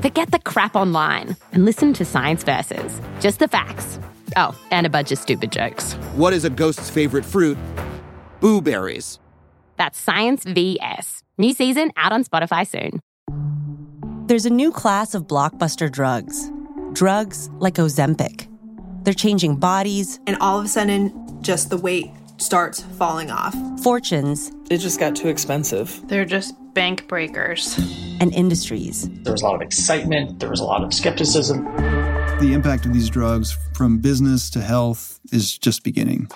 Forget the crap online and listen to Science Versus. Just the facts. Oh, and a bunch of stupid jokes. What is a ghost's favorite fruit? Blueberries. That's Science VS. New season out on Spotify soon. There's a new class of blockbuster drugs. Drugs like Ozempic. They're changing bodies. And all of a sudden, just the weight starts falling off. Fortunes. It just got too expensive. They're just bank breakers. And industries. There was a lot of excitement, there was a lot of skepticism. The impact of these drugs from business to health is just beginning.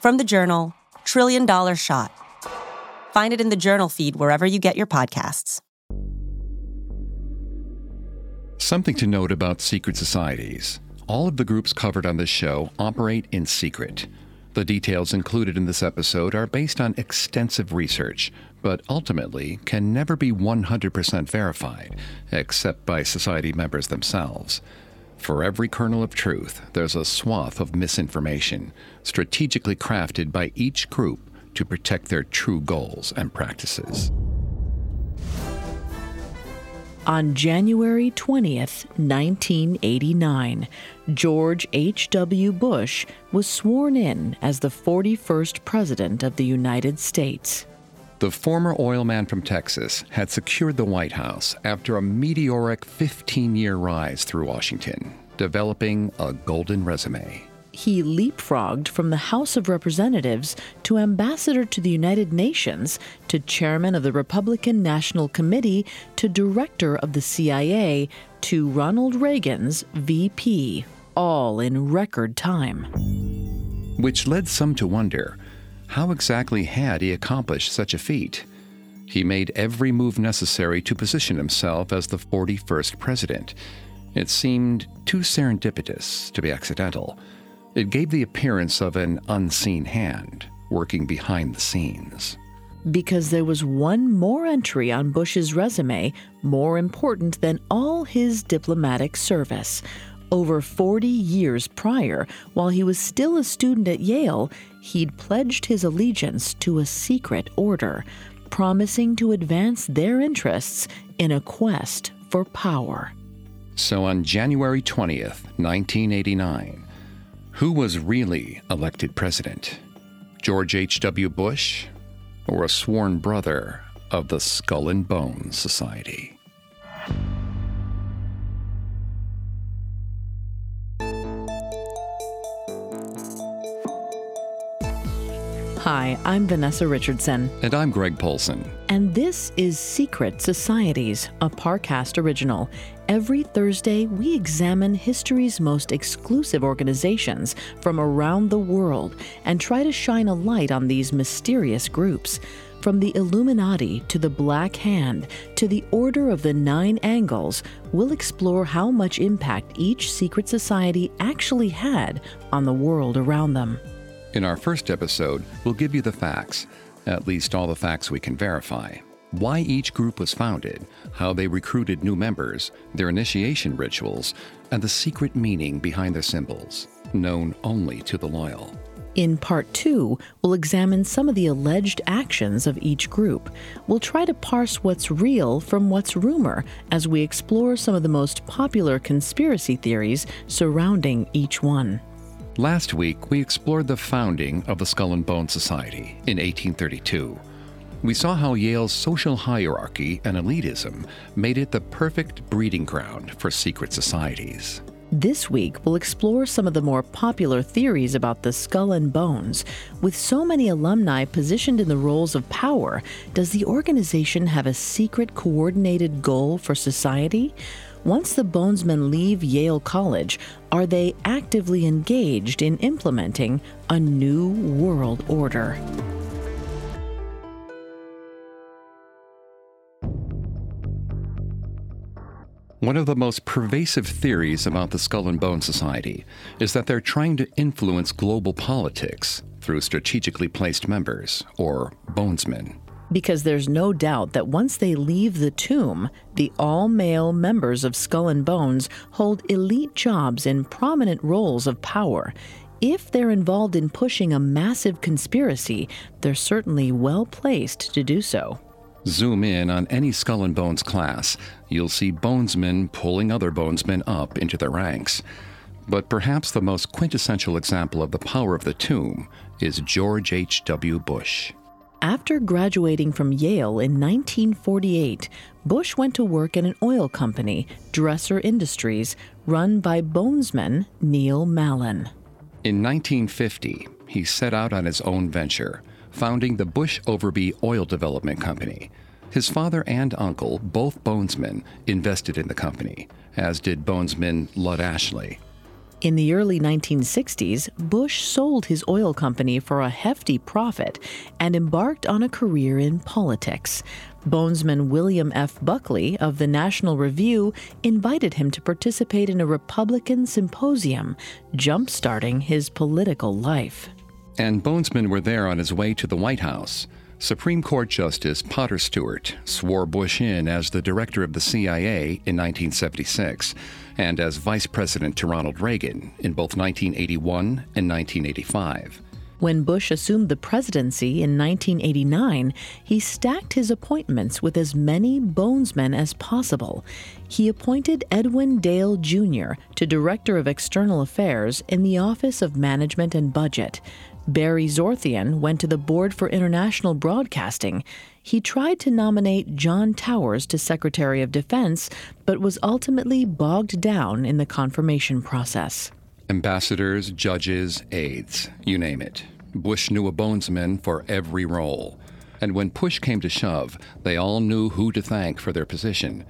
From the journal, Trillion Dollar Shot. Find it in the journal feed wherever you get your podcasts. Something to note about secret societies. All of the groups covered on this show operate in secret. The details included in this episode are based on extensive research, but ultimately can never be 100% verified, except by society members themselves. For every kernel of truth, there's a swath of misinformation, strategically crafted by each group to protect their true goals and practices. On January 20th, 1989, George H.W. Bush was sworn in as the 41st President of the United States. The former oil man from Texas had secured the White House after a meteoric 15 year rise through Washington, developing a golden resume he leapfrogged from the House of Representatives to ambassador to the United Nations, to chairman of the Republican National Committee, to director of the CIA, to Ronald Reagan's VP, all in record time. Which led some to wonder how exactly had he accomplished such a feat? He made every move necessary to position himself as the 41st president. It seemed too serendipitous to be accidental. It gave the appearance of an unseen hand working behind the scenes. Because there was one more entry on Bush's resume more important than all his diplomatic service. Over 40 years prior, while he was still a student at Yale, he'd pledged his allegiance to a secret order, promising to advance their interests in a quest for power. So on January 20th, 1989, who was really elected president? George H.W. Bush or a sworn brother of the Skull and Bones Society? Hi, I'm Vanessa Richardson. And I'm Greg Polcyn. And this is Secret Societies, a Parcast original. Every Thursday, we examine history's most exclusive organizations from around the world and try to shine a light on these mysterious groups. From the Illuminati to the Black Hand to the Order of the Nine Angles, we'll explore how much impact each secret society actually had on the world around them. In our first episode, we'll give you the facts, at least all the facts we can verify. Why each group was founded, how they recruited new members, their initiation rituals, and the secret meaning behind their symbols, known only to the loyal. In part two, we'll examine some of the alleged actions of each group. We'll try to parse what's real from what's rumor as we explore some of the most popular conspiracy theories surrounding each one. Last week, we explored the founding of the Skull and Bone Society in 1832. We saw how Yale's social hierarchy and elitism made it the perfect breeding ground for secret societies. This week, we'll explore some of the more popular theories about the skull and bones. With so many alumni positioned in the roles of power, does the organization have a secret coordinated goal for society? Once the Bonesmen leave Yale College, are they actively engaged in implementing a new world order? One of the most pervasive theories about the Skull and Bone Society is that they're trying to influence global politics through strategically placed members, or bonesmen. Because there's no doubt that once they leave the tomb, the all male members of Skull and Bones hold elite jobs in prominent roles of power. If they're involved in pushing a massive conspiracy, they're certainly well placed to do so. Zoom in on any Skull and Bones class, you'll see bonesmen pulling other bonesmen up into their ranks. But perhaps the most quintessential example of the power of the tomb is George H.W. Bush. After graduating from Yale in 1948, Bush went to work at an oil company, Dresser Industries, run by bonesman Neil Mallon. In 1950, he set out on his own venture founding the Bush Overbey Oil Development Company. His father and uncle, both bonesmen, invested in the company, as did bonesman Lud Ashley. In the early 1960s, Bush sold his oil company for a hefty profit and embarked on a career in politics. Bonesman William F. Buckley of the National Review invited him to participate in a Republican symposium, jump-starting his political life and Bonesman were there on his way to the White House. Supreme Court Justice Potter Stewart swore Bush in as the director of the CIA in 1976 and as vice president to Ronald Reagan in both 1981 and 1985. When Bush assumed the presidency in 1989, he stacked his appointments with as many bonesmen as possible. He appointed Edwin Dale Jr. to Director of External Affairs in the Office of Management and Budget. Barry Zorthian went to the Board for International Broadcasting. He tried to nominate John Towers to Secretary of Defense, but was ultimately bogged down in the confirmation process. Ambassadors, judges, aides, you name it. Bush knew a bonesman for every role. And when push came to shove, they all knew who to thank for their position.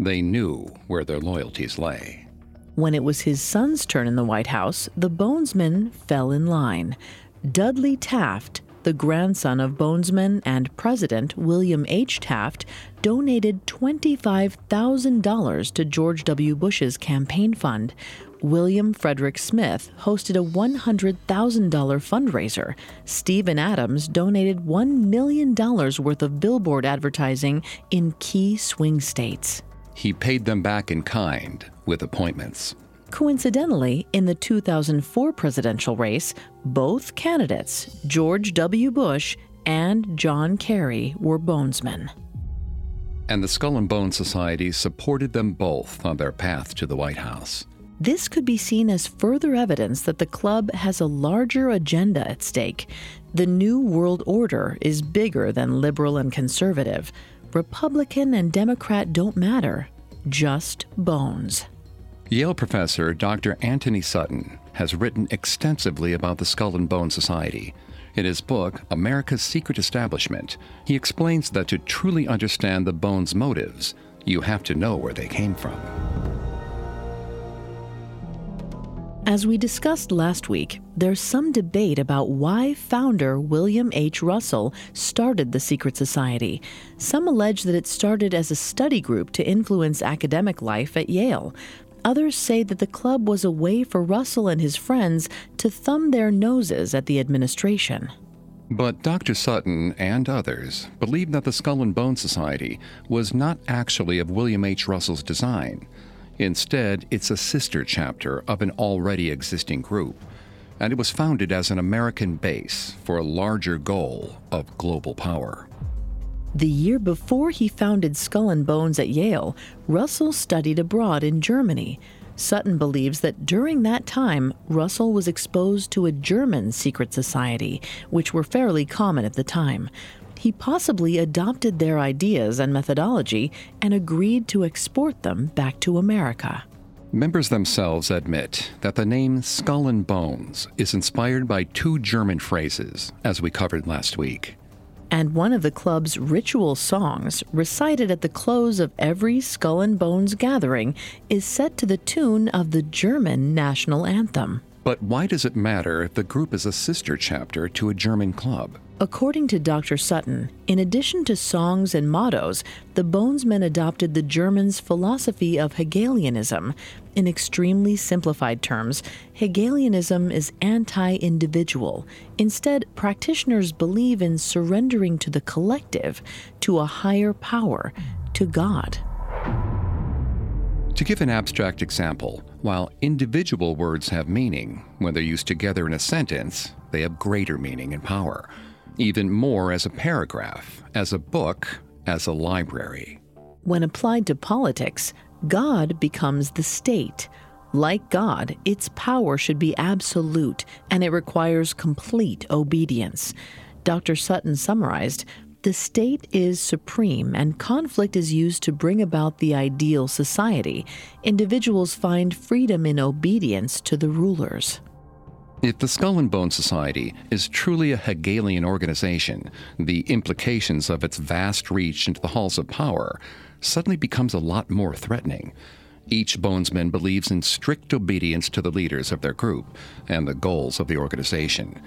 They knew where their loyalties lay. When it was his son's turn in the White House, the bonesmen fell in line. Dudley Taft, the grandson of bonesman and President William H. Taft, donated $25,000 to George W. Bush's campaign fund. William Frederick Smith hosted a $100,000 fundraiser. Stephen Adams donated $1 million worth of billboard advertising in key swing states. He paid them back in kind with appointments. Coincidentally, in the 2004 presidential race, both candidates, George W. Bush and John Kerry, were bonesmen. And the Skull and Bone Society supported them both on their path to the White House. This could be seen as further evidence that the club has a larger agenda at stake. The New World Order is bigger than liberal and conservative. Republican and Democrat don't matter, just bones. Yale professor Dr. Antony Sutton has written extensively about the Skull and Bone Society. In his book, America's Secret Establishment, he explains that to truly understand the Bones' motives, you have to know where they came from. As we discussed last week, there's some debate about why founder William H. Russell started the Secret Society. Some allege that it started as a study group to influence academic life at Yale. Others say that the club was a way for Russell and his friends to thumb their noses at the administration. But Dr. Sutton and others believe that the Skull and Bone Society was not actually of William H. Russell's design. Instead, it's a sister chapter of an already existing group, and it was founded as an American base for a larger goal of global power. The year before he founded Skull and Bones at Yale, Russell studied abroad in Germany. Sutton believes that during that time, Russell was exposed to a German secret society, which were fairly common at the time. He possibly adopted their ideas and methodology and agreed to export them back to America. Members themselves admit that the name Skull and Bones is inspired by two German phrases, as we covered last week. And one of the club's ritual songs, recited at the close of every Skull and Bones gathering, is set to the tune of the German national anthem. But why does it matter if the group is a sister chapter to a German club? According to Dr. Sutton, in addition to songs and mottos, the Bonesmen adopted the Germans' philosophy of Hegelianism. In extremely simplified terms, Hegelianism is anti individual. Instead, practitioners believe in surrendering to the collective, to a higher power, to God. To give an abstract example, while individual words have meaning, when they're used together in a sentence, they have greater meaning and power even more as a paragraph, as a book, as a library. When applied to politics, God becomes the state. Like God, its power should be absolute and it requires complete obedience. Dr. Sutton summarized the state is supreme, and conflict is used to bring about the ideal society. Individuals find freedom in obedience to the rulers. If the Skull and Bone Society is truly a Hegelian organization, the implications of its vast reach into the halls of power suddenly becomes a lot more threatening. Each Bonesman believes in strict obedience to the leaders of their group and the goals of the organization,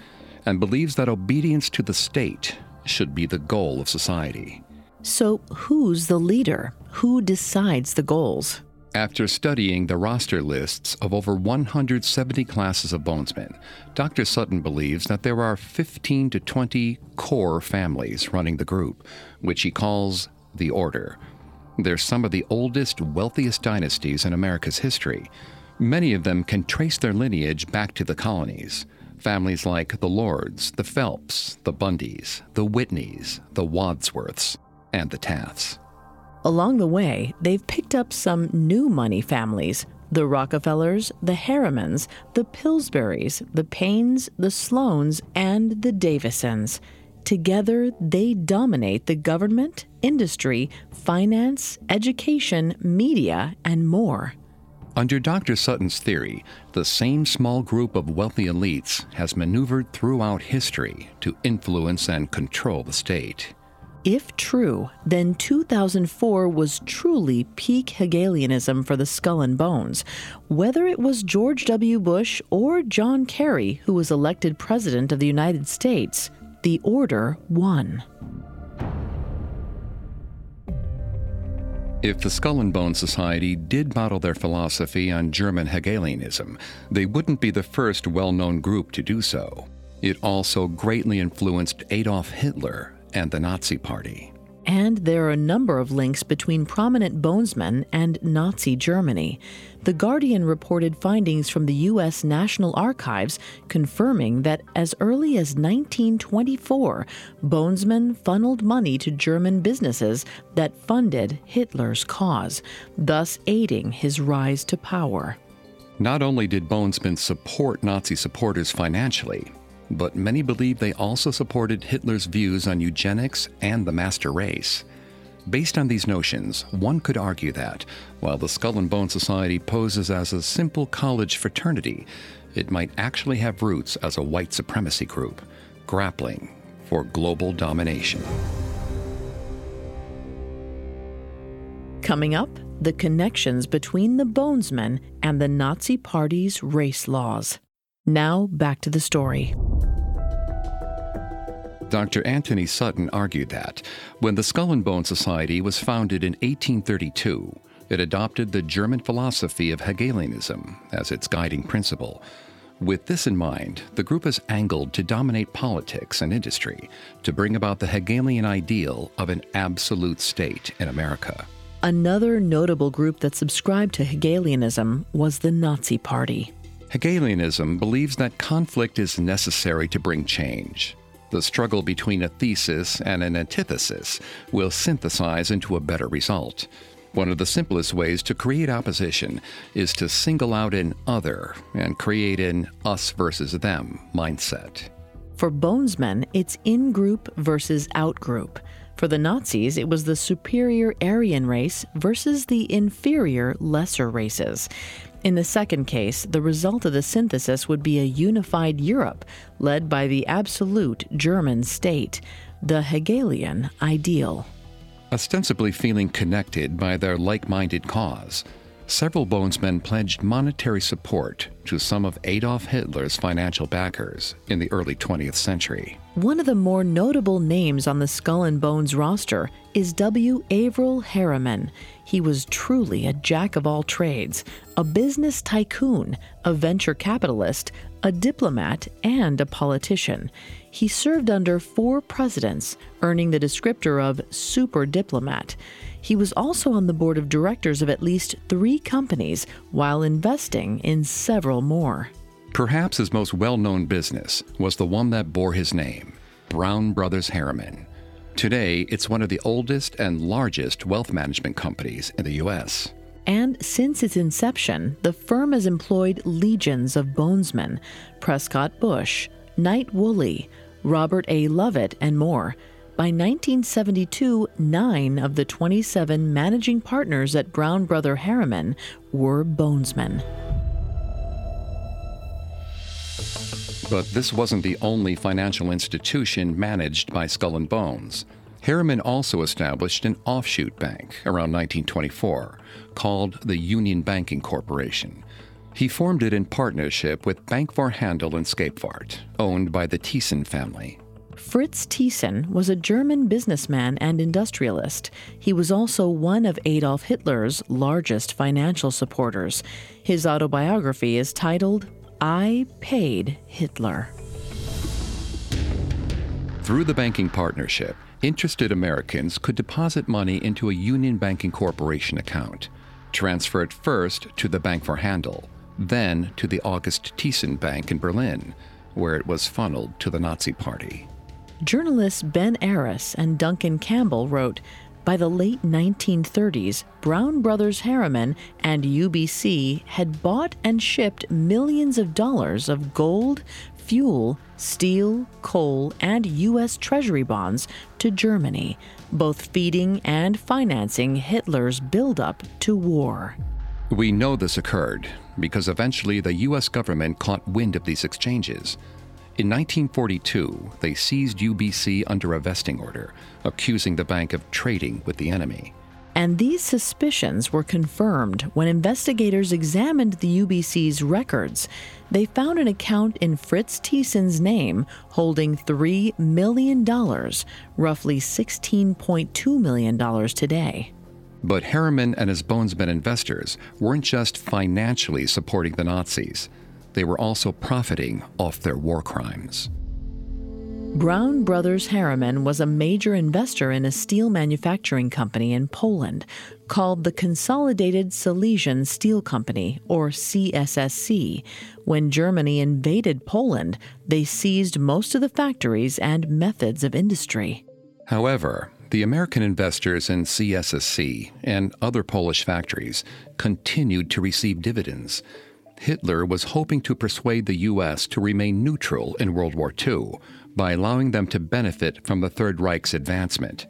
and believes that obedience to the state should be the goal of society. So, who's the leader? Who decides the goals? After studying the roster lists of over 170 classes of bonesmen, Dr. Sutton believes that there are 15 to 20 core families running the group, which he calls the Order. They're some of the oldest, wealthiest dynasties in America's history. Many of them can trace their lineage back to the colonies. Families like the Lords, the Phelps, the Bundys, the Whitneys, the Wadsworths, and the Tafts. Along the way, they've picked up some new money families the Rockefellers, the Harrimans, the Pillsburys, the Paynes, the Sloans, and the Davisons. Together, they dominate the government, industry, finance, education, media, and more. Under Dr. Sutton's theory, the same small group of wealthy elites has maneuvered throughout history to influence and control the state. If true, then 2004 was truly peak Hegelianism for the skull and bones. Whether it was George W. Bush or John Kerry who was elected President of the United States, the order won. If the Skull and Bone Society did model their philosophy on German Hegelianism, they wouldn't be the first well known group to do so. It also greatly influenced Adolf Hitler and the Nazi Party. And there are a number of links between prominent bonesmen and Nazi Germany. The Guardian reported findings from the U.S. National Archives confirming that as early as 1924, bonesmen funneled money to German businesses that funded Hitler's cause, thus aiding his rise to power. Not only did bonesmen support Nazi supporters financially, but many believe they also supported Hitler's views on eugenics and the master race. Based on these notions, one could argue that, while the Skull and Bone Society poses as a simple college fraternity, it might actually have roots as a white supremacy group, grappling for global domination. Coming up, the connections between the Bonesmen and the Nazi Party's race laws. Now, back to the story. Dr. Antony Sutton argued that when the Skull and Bone Society was founded in 1832, it adopted the German philosophy of Hegelianism as its guiding principle. With this in mind, the group is angled to dominate politics and industry to bring about the Hegelian ideal of an absolute state in America. Another notable group that subscribed to Hegelianism was the Nazi Party. Hegelianism believes that conflict is necessary to bring change. The struggle between a thesis and an antithesis will synthesize into a better result. One of the simplest ways to create opposition is to single out an other and create an us versus them mindset. For Bonesmen, it's in group versus out group. For the Nazis, it was the superior Aryan race versus the inferior lesser races. In the second case, the result of the synthesis would be a unified Europe led by the absolute German state, the Hegelian ideal. Ostensibly feeling connected by their like minded cause, several Bonesmen pledged monetary support to some of Adolf Hitler's financial backers in the early 20th century. One of the more notable names on the Skull and Bones roster is W. Averell Harriman. He was truly a jack of all trades, a business tycoon, a venture capitalist, a diplomat, and a politician. He served under four presidents, earning the descriptor of super diplomat. He was also on the board of directors of at least three companies while investing in several more. Perhaps his most well known business was the one that bore his name Brown Brothers Harriman. Today, it's one of the oldest and largest wealth management companies in the U.S. And since its inception, the firm has employed legions of bonesmen Prescott Bush, Knight Woolley, Robert A. Lovett, and more. By 1972, nine of the 27 managing partners at Brown Brother Harriman were bonesmen. But this wasn't the only financial institution managed by Skull and Bones. Harriman also established an offshoot bank around 1924 called the Union Banking Corporation. He formed it in partnership with Bank for Handel and Skapfart, owned by the Thyssen family. Fritz Thyssen was a German businessman and industrialist. He was also one of Adolf Hitler's largest financial supporters. His autobiography is titled I Paid Hitler. Through the banking partnership, interested Americans could deposit money into a Union Banking Corporation account, transfer it first to the Bank for Handel, then to the August Thyssen Bank in Berlin, where it was funneled to the Nazi Party. Journalists Ben Aris and Duncan Campbell wrote By the late 1930s, Brown Brothers Harriman and UBC had bought and shipped millions of dollars of gold, fuel, steel, coal, and U.S. Treasury bonds to Germany, both feeding and financing Hitler's buildup to war. We know this occurred because eventually the U.S. government caught wind of these exchanges. In 1942, they seized UBC under a vesting order, accusing the bank of trading with the enemy. And these suspicions were confirmed when investigators examined the UBC's records. They found an account in Fritz Thyssen's name holding $3 million, roughly $16.2 million today. But Harriman and his Bonesmen investors weren't just financially supporting the Nazis they were also profiting off their war crimes. Brown Brothers Harriman was a major investor in a steel manufacturing company in Poland called the Consolidated Silesian Steel Company, or CSSC. When Germany invaded Poland, they seized most of the factories and methods of industry. However, the American investors in CSSC and other Polish factories continued to receive dividends Hitler was hoping to persuade the U.S. to remain neutral in World War II by allowing them to benefit from the Third Reich's advancement.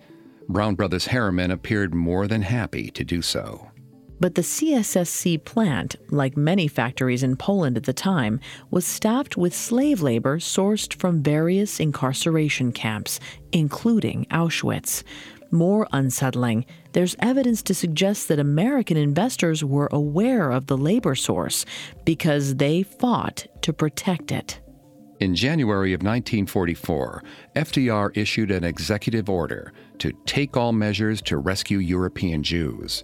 Brown Brothers Harriman appeared more than happy to do so. But the CSSC plant, like many factories in Poland at the time, was staffed with slave labor sourced from various incarceration camps, including Auschwitz. More unsettling, there's evidence to suggest that American investors were aware of the labor source because they fought to protect it. In January of 1944, FDR issued an executive order to take all measures to rescue European Jews.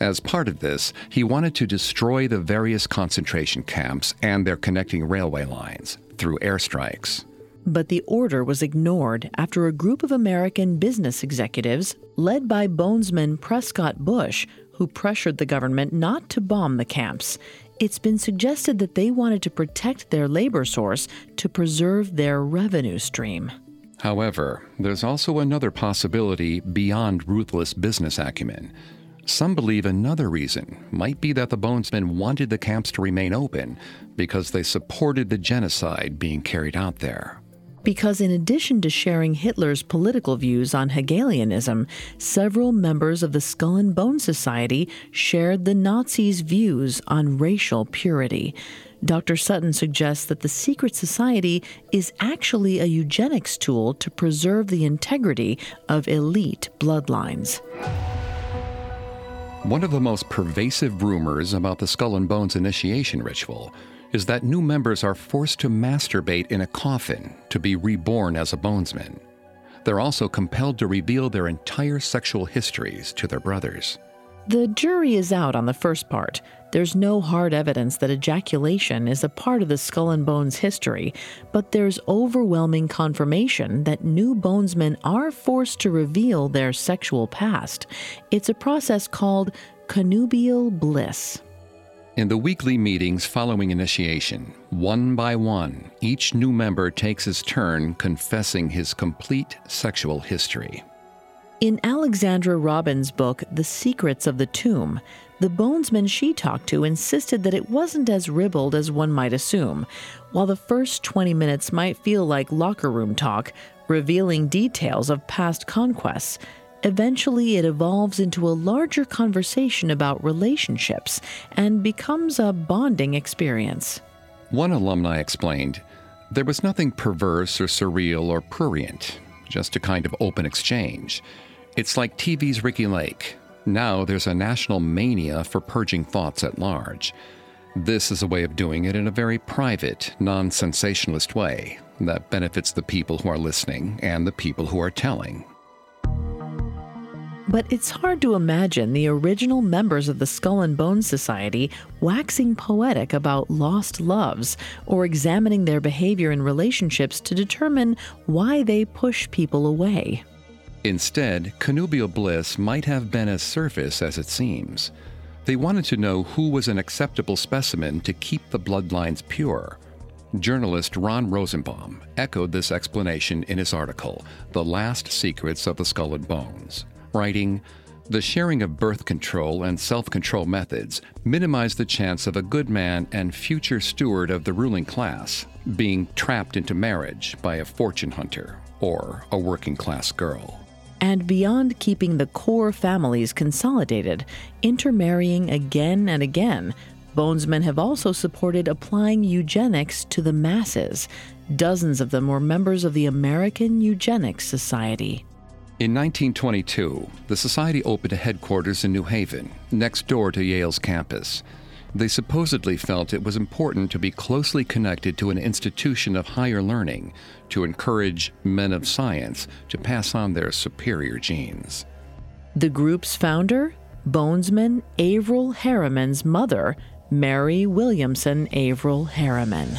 As part of this, he wanted to destroy the various concentration camps and their connecting railway lines through airstrikes. But the order was ignored after a group of American business executives, led by bonesman Prescott Bush, who pressured the government not to bomb the camps. It's been suggested that they wanted to protect their labor source to preserve their revenue stream. However, there's also another possibility beyond ruthless business acumen. Some believe another reason might be that the Bonesmen wanted the camps to remain open because they supported the genocide being carried out there. Because in addition to sharing Hitler's political views on Hegelianism, several members of the Skull and Bone Society shared the Nazis' views on racial purity. Dr. Sutton suggests that the secret society is actually a eugenics tool to preserve the integrity of elite bloodlines. One of the most pervasive rumors about the Skull and Bones initiation ritual is that new members are forced to masturbate in a coffin to be reborn as a bonesman. They're also compelled to reveal their entire sexual histories to their brothers. The jury is out on the first part. There's no hard evidence that ejaculation is a part of the skull and bones history, but there's overwhelming confirmation that new bonesmen are forced to reveal their sexual past. It's a process called connubial bliss. In the weekly meetings following initiation, one by one, each new member takes his turn confessing his complete sexual history. In Alexandra Robbins' book, The Secrets of the Tomb, the bonesman she talked to insisted that it wasn't as ribald as one might assume. While the first 20 minutes might feel like locker room talk, revealing details of past conquests, Eventually, it evolves into a larger conversation about relationships and becomes a bonding experience. One alumni explained there was nothing perverse or surreal or prurient, just a kind of open exchange. It's like TV's Ricki Lake. Now there's a national mania for purging thoughts at large. This is a way of doing it in a very private, non sensationalist way that benefits the people who are listening and the people who are telling. But it's hard to imagine the original members of the Skull and Bones Society waxing poetic about lost loves or examining their behavior in relationships to determine why they push people away. Instead, connubial bliss might have been as surface as it seems. They wanted to know who was an acceptable specimen to keep the bloodlines pure. Journalist Ron Rosenbaum echoed this explanation in his article, The Last Secrets of the Skull and Bones writing, the sharing of birth control and self control methods minimize the chance of a good man and future steward of the ruling class being trapped into marriage by a fortune hunter or a working class girl. And beyond keeping the core families consolidated, intermarrying again and again, Bonesmen have also supported applying eugenics to the masses. Dozens of them were members of the American Eugenics Society. In 1922, the Society opened a headquarters in New Haven, next door to Yale's campus. They supposedly felt it was important to be closely connected to an institution of higher learning to encourage men of science to pass on their superior genes. The group's founder, bonesman Averell Harriman's mother, Mary Williamson Averell Harriman.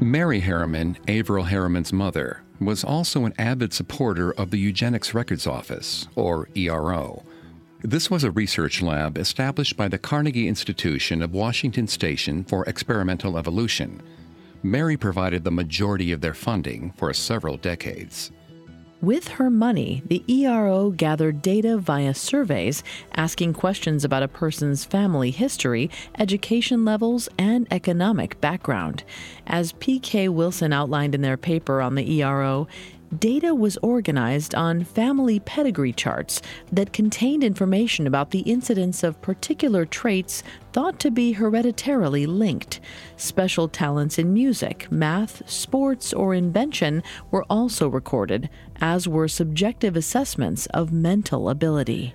Mary Harriman, Averell Harriman's mother, was also an avid supporter of the Eugenics Records Office, or ERO. This was a research lab established by the Carnegie Institution of Washington Station for Experimental Evolution. Mary provided the majority of their funding for several decades. With her money, the ERO gathered data via surveys asking questions about a person's family history, education levels, and economic background. As P.K. Wilson outlined in their paper on the ERO, data was organized on family pedigree charts that contained information about the incidence of particular traits thought to be hereditarily linked. Special talents in music, math, sports, or invention were also recorded, as were subjective assessments of mental ability.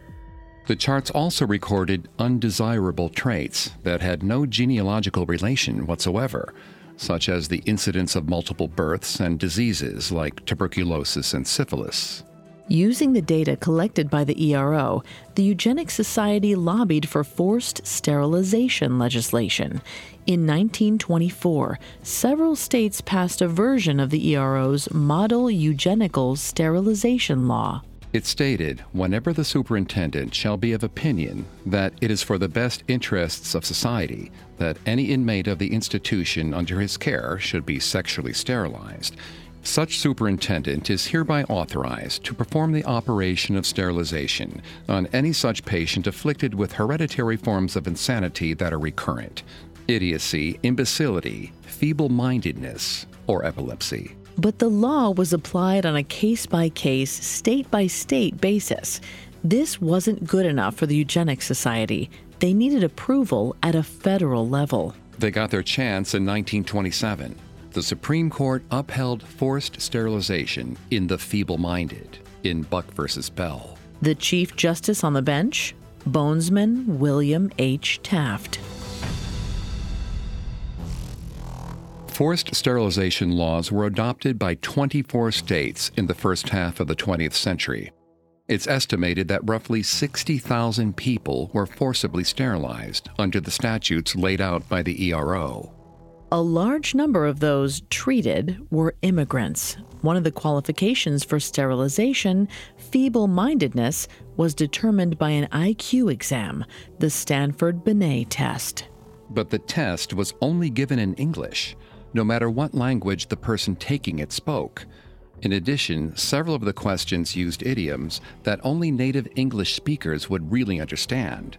The charts also recorded undesirable traits that had no genealogical relation whatsoever such as the incidence of multiple births and diseases like tuberculosis and syphilis. Using the data collected by the ERO, the Eugenics Society lobbied for forced sterilization legislation. In 1924, several states passed a version of the ERO's Model Eugenical Sterilization Law. It stated, whenever the superintendent shall be of opinion that it is for the best interests of society that any inmate of the institution under his care should be sexually sterilized, such superintendent is hereby authorized to perform the operation of sterilization on any such patient afflicted with hereditary forms of insanity that are recurrent, idiocy, imbecility, feeble mindedness, or epilepsy. But the law was applied on a case by case, state by state basis. This wasn't good enough for the Eugenics Society. They needed approval at a federal level. They got their chance in 1927. The Supreme Court upheld forced sterilization in the feeble minded in Buck versus Bell. The Chief Justice on the bench? Bonesman William H. Taft. Forced sterilization laws were adopted by 24 states in the first half of the 20th century. It's estimated that roughly 60,000 people were forcibly sterilized under the statutes laid out by the ERO. A large number of those treated were immigrants. One of the qualifications for sterilization, feeble mindedness, was determined by an IQ exam, the Stanford Binet test. But the test was only given in English, no matter what language the person taking it spoke. In addition, several of the questions used idioms that only native English speakers would really understand.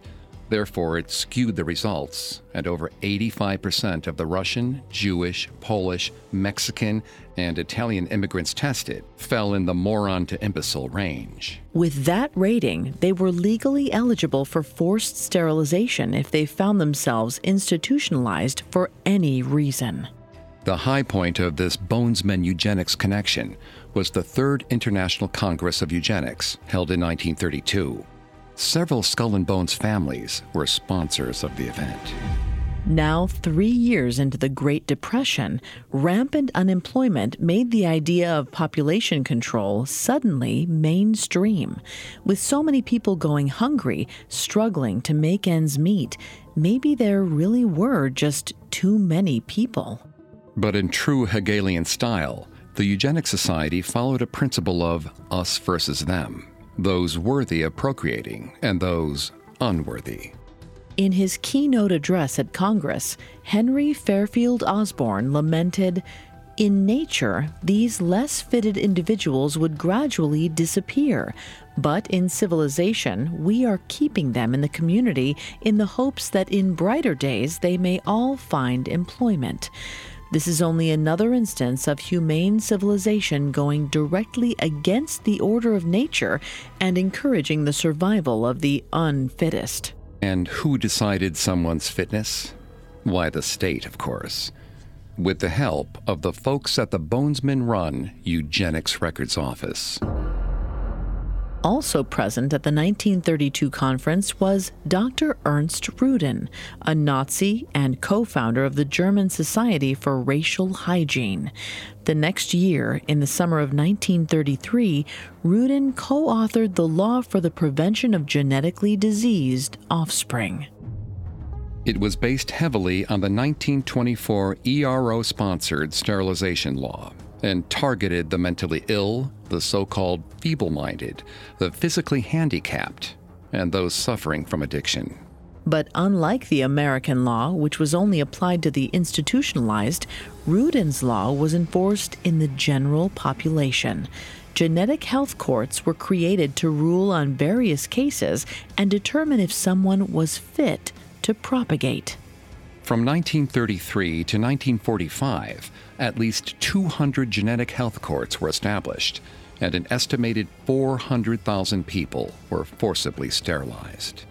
Therefore, it skewed the results, and over 85% of the Russian, Jewish, Polish, Mexican, and Italian immigrants tested fell in the moron to imbecile range. With that rating, they were legally eligible for forced sterilization if they found themselves institutionalized for any reason. The high point of this Bonesman eugenics connection was the Third International Congress of Eugenics, held in 1932. Several Skull and Bones families were sponsors of the event. Now, three years into the Great Depression, rampant unemployment made the idea of population control suddenly mainstream. With so many people going hungry, struggling to make ends meet, maybe there really were just too many people. But in true Hegelian style, the Eugenic Society followed a principle of us versus them those worthy of procreating and those unworthy. In his keynote address at Congress, Henry Fairfield Osborn lamented In nature, these less fitted individuals would gradually disappear, but in civilization, we are keeping them in the community in the hopes that in brighter days they may all find employment. This is only another instance of humane civilization going directly against the order of nature and encouraging the survival of the unfittest. And who decided someone's fitness? Why, the state, of course. With the help of the folks at the Bonesman Run Eugenics Records Office. Also present at the 1932 conference was Dr. Ernst Rudin, a Nazi and co founder of the German Society for Racial Hygiene. The next year, in the summer of 1933, Rudin co authored the Law for the Prevention of Genetically Diseased Offspring. It was based heavily on the 1924 ERO sponsored sterilization law and targeted the mentally ill, the so called feeble minded, the physically handicapped, and those suffering from addiction. But unlike the American law, which was only applied to the institutionalized, Rudin's law was enforced in the general population. Genetic health courts were created to rule on various cases and determine if someone was fit to propagate. From 1933 to 1945, at least 200 genetic health courts were established, and an estimated 400,000 people were forcibly sterilized.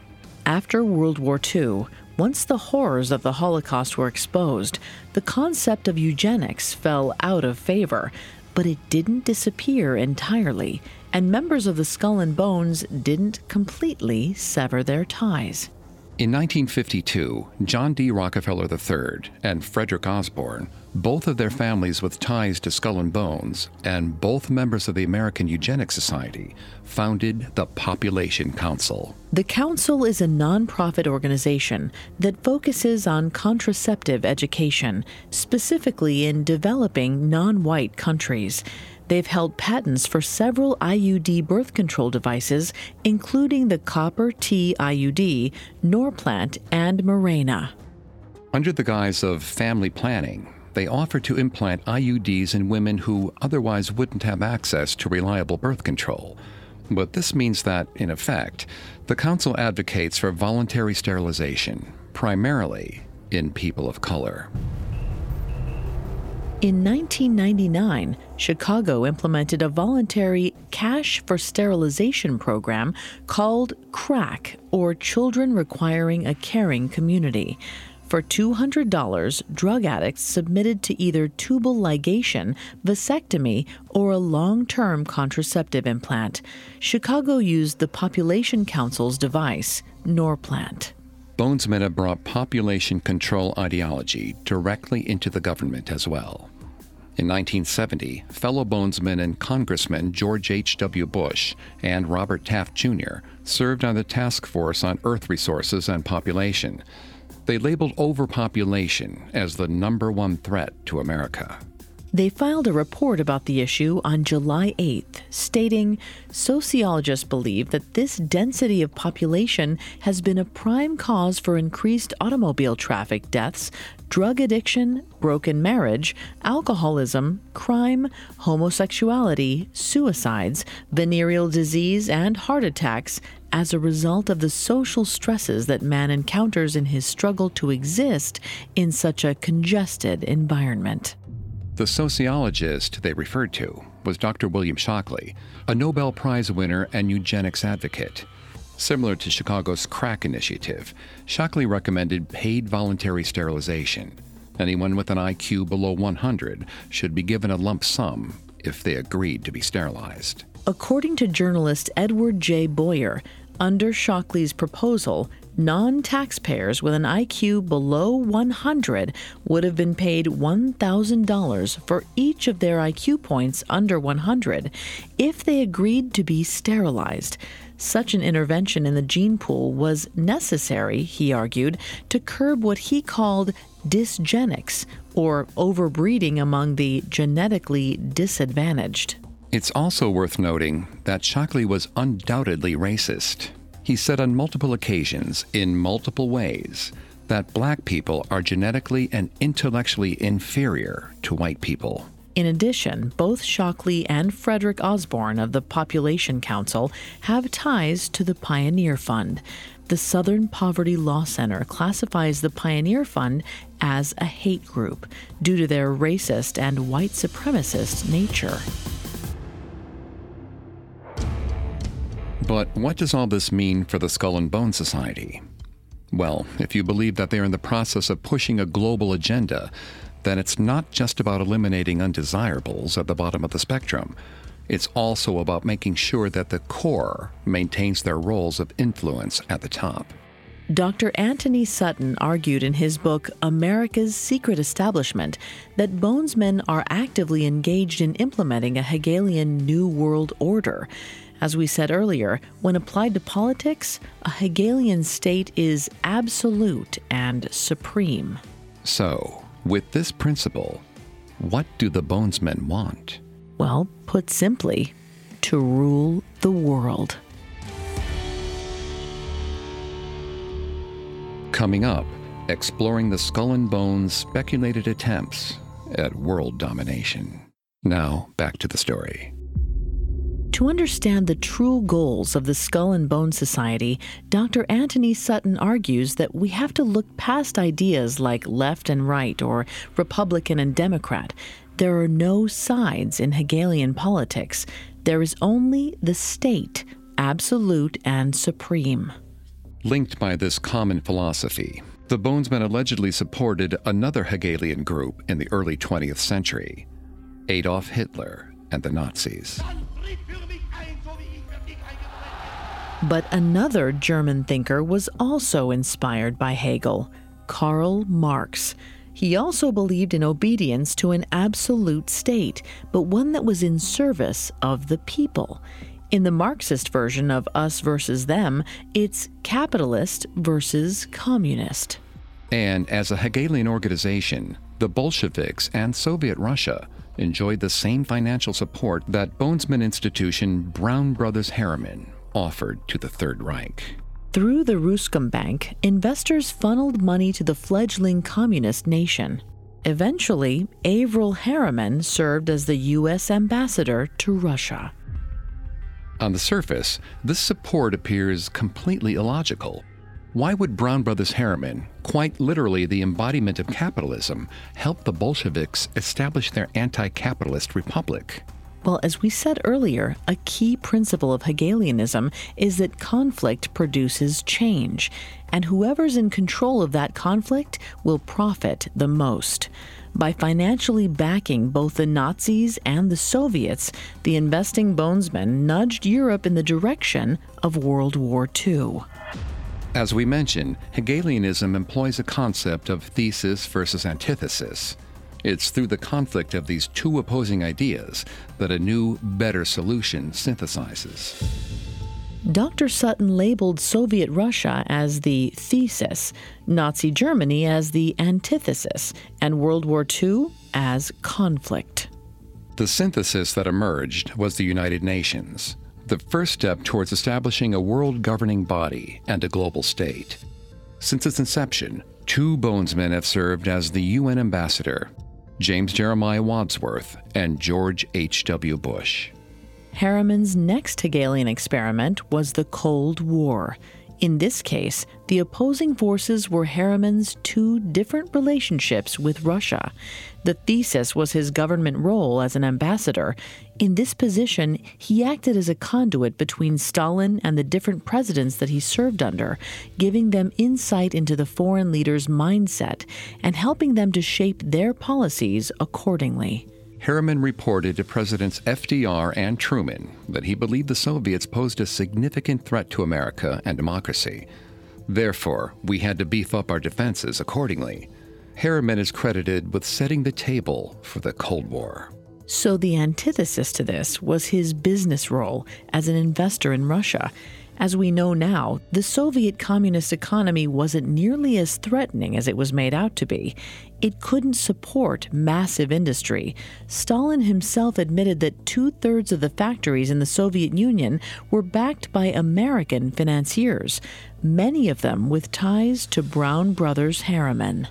After World War II, once the horrors of the Holocaust were exposed, the concept of eugenics fell out of favor, but it didn't disappear entirely, and members of the Skull and Bones didn't completely sever their ties. In 1952, John D. Rockefeller III and Frederick Osborn, both of their families with ties to Skull and Bones, and both members of the American Eugenics Society, founded the Population Council. The Council is a nonprofit organization that focuses on contraceptive education, specifically in developing non white countries. They've held patents for several IUD birth control devices, including the Copper T IUD, Norplant, and Mirena. Under the guise of family planning, they offer to implant IUDs in women who otherwise wouldn't have access to reliable birth control. But this means that, in effect, the Council advocates for voluntary sterilization, primarily in people of color. In 1999, Chicago implemented a voluntary cash for sterilization program called CRACK, or Children Requiring a Caring Community. For $200, drug addicts submitted to either tubal ligation, vasectomy, or a long term contraceptive implant. Chicago used the Population Council's device, Norplant. Bonesmen have brought population control ideology directly into the government as well. In 1970, fellow Bonesmen and Congressman George H.W. Bush and Robert Taft Jr. served on the Task Force on Earth Resources and Population. They labeled overpopulation as the number one threat to America. They filed a report about the issue on July 8th, stating sociologists believe that this density of population has been a prime cause for increased automobile traffic deaths, drug addiction, broken marriage, alcoholism, crime, homosexuality, suicides, venereal disease, and heart attacks as a result of the social stresses that man encounters in his struggle to exist in such a congested environment. The sociologist they referred to was Dr. William Shockley, a Nobel Prize winner and eugenics advocate. Similar to Chicago's CRACK initiative, Shockley recommended paid voluntary sterilization. Anyone with an IQ below 100 should be given a lump sum if they agreed to be sterilized. According to journalist Edward J. Boyer, under Shockley's proposal, non taxpayers with an IQ below 100 would have been paid $1,000 for each of their IQ points under 100 if they agreed to be sterilized. Such an intervention in the gene pool was necessary, he argued, to curb what he called dysgenics, or overbreeding among the genetically disadvantaged. It's also worth noting that Shockley was undoubtedly racist. He said on multiple occasions, in multiple ways, that black people are genetically and intellectually inferior to white people. In addition, both Shockley and Frederick Osborn of the Population Council have ties to the Pioneer Fund. The Southern Poverty Law Center classifies the Pioneer Fund as a hate group due to their racist and white supremacist nature. But what does all this mean for the Skull and Bone Society? Well, if you believe that they are in the process of pushing a global agenda, then it's not just about eliminating undesirables at the bottom of the spectrum. It's also about making sure that the core maintains their roles of influence at the top. Dr. Antony Sutton argued in his book America's Secret Establishment that Bonesmen are actively engaged in implementing a Hegelian New World Order. As we said earlier, when applied to politics, a Hegelian state is absolute and supreme. So, with this principle, what do the Bonesmen want? Well, put simply, to rule the world. Coming up, exploring the Skull and Bones' speculated attempts at world domination. Now, back to the story. To understand the true goals of the Skull and Bone Society, Dr. Antony Sutton argues that we have to look past ideas like left and right or Republican and Democrat. There are no sides in Hegelian politics. There is only the state, absolute and supreme. Linked by this common philosophy, the Bonesmen allegedly supported another Hegelian group in the early 20th century Adolf Hitler and the Nazis. But another German thinker was also inspired by Hegel, Karl Marx. He also believed in obedience to an absolute state, but one that was in service of the people. In the Marxist version of us versus them, it's capitalist versus communist. And as a Hegelian organization, the Bolsheviks and Soviet Russia enjoyed the same financial support that Bonesman institution Brown Brothers Harriman offered to the Third Reich. Through the Ruscom Bank, investors funneled money to the fledgling communist nation. Eventually, Averell Harriman served as the U.S. ambassador to Russia. On the surface, this support appears completely illogical. Why would Brown Brothers Harriman, quite literally the embodiment of capitalism, help the Bolsheviks establish their anti capitalist republic? Well, as we said earlier, a key principle of Hegelianism is that conflict produces change, and whoever's in control of that conflict will profit the most. By financially backing both the Nazis and the Soviets, the investing bonesmen nudged Europe in the direction of World War II. As we mentioned, Hegelianism employs a concept of thesis versus antithesis. It's through the conflict of these two opposing ideas that a new, better solution synthesizes. Dr. Sutton labeled Soviet Russia as the thesis, Nazi Germany as the antithesis, and World War II as conflict. The synthesis that emerged was the United Nations the first step towards establishing a world governing body and a global state. Since its inception, two Bonesmen have served as the UN ambassador James Jeremiah Wadsworth and George H.W. Bush. Harriman's next Hegelian experiment was the Cold War. In this case, the opposing forces were Harriman's two different relationships with Russia. The thesis was his government role as an ambassador. In this position, he acted as a conduit between Stalin and the different presidents that he served under, giving them insight into the foreign leader's mindset and helping them to shape their policies accordingly. Harriman reported to Presidents FDR and Truman that he believed the Soviets posed a significant threat to America and democracy. Therefore, we had to beef up our defenses accordingly. Harriman is credited with setting the table for the Cold War. So, the antithesis to this was his business role as an investor in Russia. As we know now, the Soviet communist economy wasn't nearly as threatening as it was made out to be. It couldn't support massive industry. Stalin himself admitted that two thirds of the factories in the Soviet Union were backed by American financiers, many of them with ties to Brown Brothers Harriman.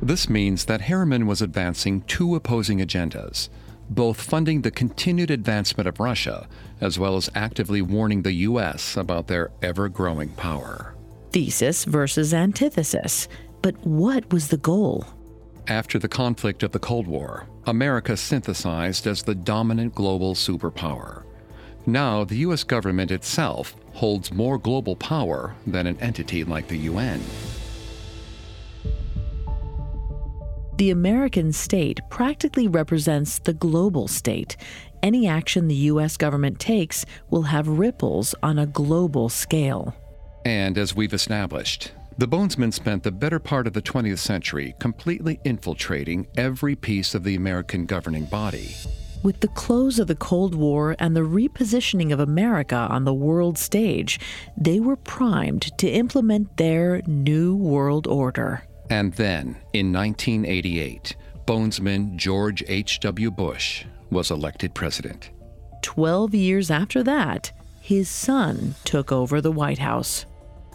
This means that Harriman was advancing two opposing agendas, both funding the continued advancement of Russia as well as actively warning the U.S. about their ever growing power. Thesis versus antithesis. But what was the goal? After the conflict of the Cold War, America synthesized as the dominant global superpower. Now, the U.S. government itself holds more global power than an entity like the UN. The American state practically represents the global state. Any action the U.S. government takes will have ripples on a global scale. And as we've established, the Bonesmen spent the better part of the 20th century completely infiltrating every piece of the American governing body. With the close of the Cold War and the repositioning of America on the world stage, they were primed to implement their new world order. And then, in 1988, Bonesman George H.W. Bush was elected president. Twelve years after that, his son took over the White House.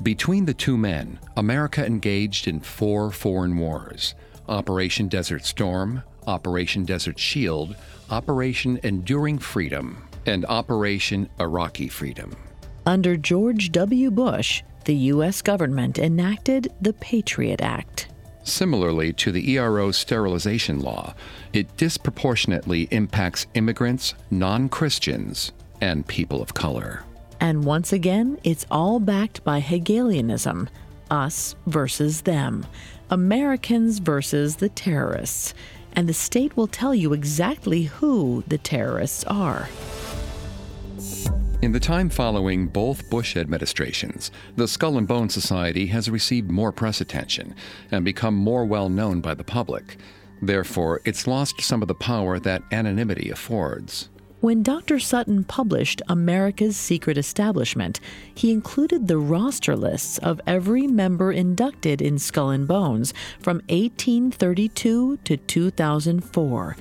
Between the two men, America engaged in four foreign wars Operation Desert Storm, Operation Desert Shield, Operation Enduring Freedom, and Operation Iraqi Freedom. Under George W. Bush, the U.S. government enacted the Patriot Act. Similarly to the ERO sterilization law, it disproportionately impacts immigrants, non Christians, and people of color. And once again, it's all backed by Hegelianism us versus them, Americans versus the terrorists. And the state will tell you exactly who the terrorists are. In the time following both Bush administrations, the Skull and Bone Society has received more press attention and become more well known by the public. Therefore, it's lost some of the power that anonymity affords. When Dr. Sutton published America's Secret Establishment, he included the roster lists of every member inducted in Skull and Bones from 1832 to 2004.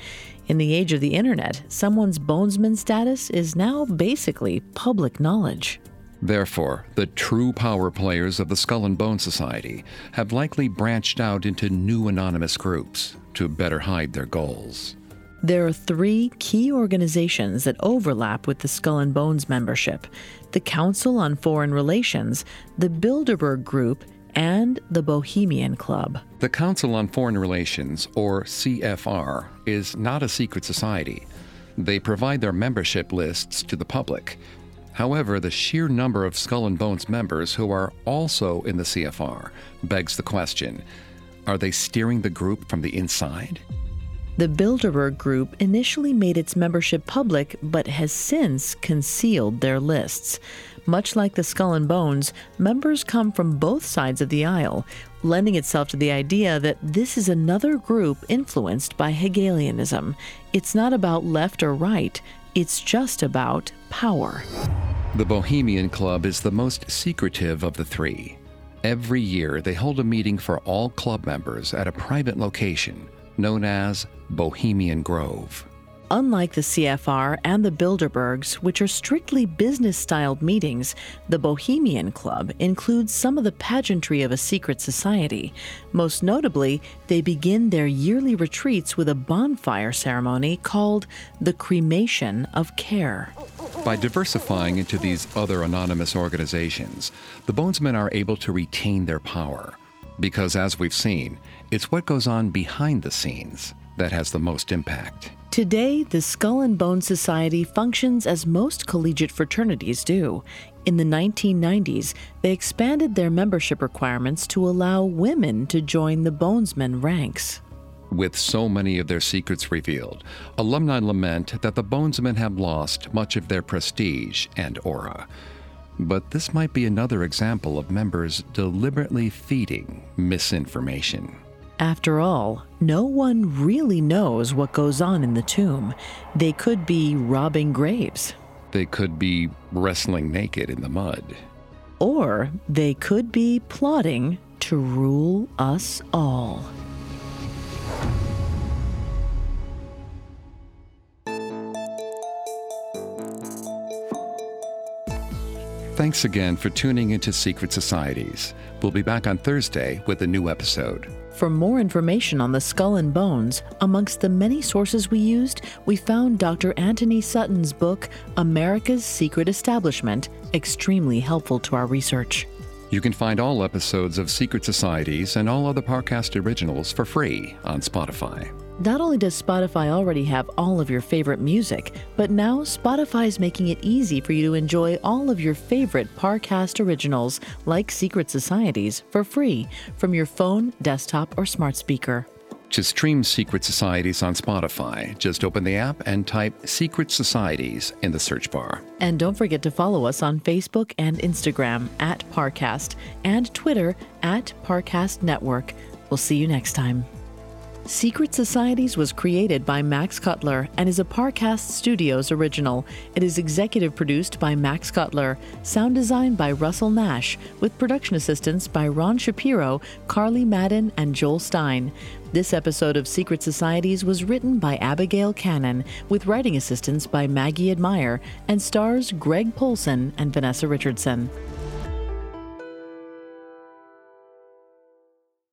In the age of the internet, someone's bonesman status is now basically public knowledge. Therefore, the true power players of the Skull and Bone Society have likely branched out into new anonymous groups to better hide their goals. There are three key organizations that overlap with the Skull and Bones membership the Council on Foreign Relations, the Bilderberg Group, and the Bohemian Club. The Council on Foreign Relations, or CFR, is not a secret society. They provide their membership lists to the public. However, the sheer number of Skull and Bones members who are also in the CFR begs the question are they steering the group from the inside? The Bilderberg Group initially made its membership public but has since concealed their lists. Much like the Skull and Bones, members come from both sides of the aisle, lending itself to the idea that this is another group influenced by Hegelianism. It's not about left or right, it's just about power. The Bohemian Club is the most secretive of the three. Every year, they hold a meeting for all club members at a private location known as Bohemian Grove. Unlike the CFR and the Bilderbergs, which are strictly business styled meetings, the Bohemian Club includes some of the pageantry of a secret society. Most notably, they begin their yearly retreats with a bonfire ceremony called the Cremation of Care. By diversifying into these other anonymous organizations, the Bonesmen are able to retain their power. Because, as we've seen, it's what goes on behind the scenes that has the most impact. Today, the Skull and Bone Society functions as most collegiate fraternities do. In the 1990s, they expanded their membership requirements to allow women to join the Bonesmen ranks. With so many of their secrets revealed, alumni lament that the Bonesmen have lost much of their prestige and aura. But this might be another example of members deliberately feeding misinformation. After all, no one really knows what goes on in the tomb. They could be robbing graves. They could be wrestling naked in the mud. Or they could be plotting to rule us all. Thanks again for tuning into Secret Societies. We'll be back on Thursday with a new episode. For more information on the skull and bones, amongst the many sources we used, we found Dr. Antony Sutton's book, America's Secret Establishment, extremely helpful to our research. You can find all episodes of Secret Societies and all other Parcast originals for free on Spotify. Not only does Spotify already have all of your favorite music, but now Spotify is making it easy for you to enjoy all of your favorite Parcast originals, like Secret Societies, for free from your phone, desktop, or smart speaker. To stream Secret Societies on Spotify, just open the app and type Secret Societies in the search bar. And don't forget to follow us on Facebook and Instagram at Parcast and Twitter at Parcast Network. We'll see you next time. Secret Societies was created by Max Cutler and is a Parcast Studios original. It is executive produced by Max Cutler, sound design by Russell Nash, with production assistance by Ron Shapiro, Carly Madden, and Joel Stein. This episode of Secret Societies was written by Abigail Cannon, with writing assistance by Maggie Admire, and stars Greg Polcyn and Vanessa Richardson.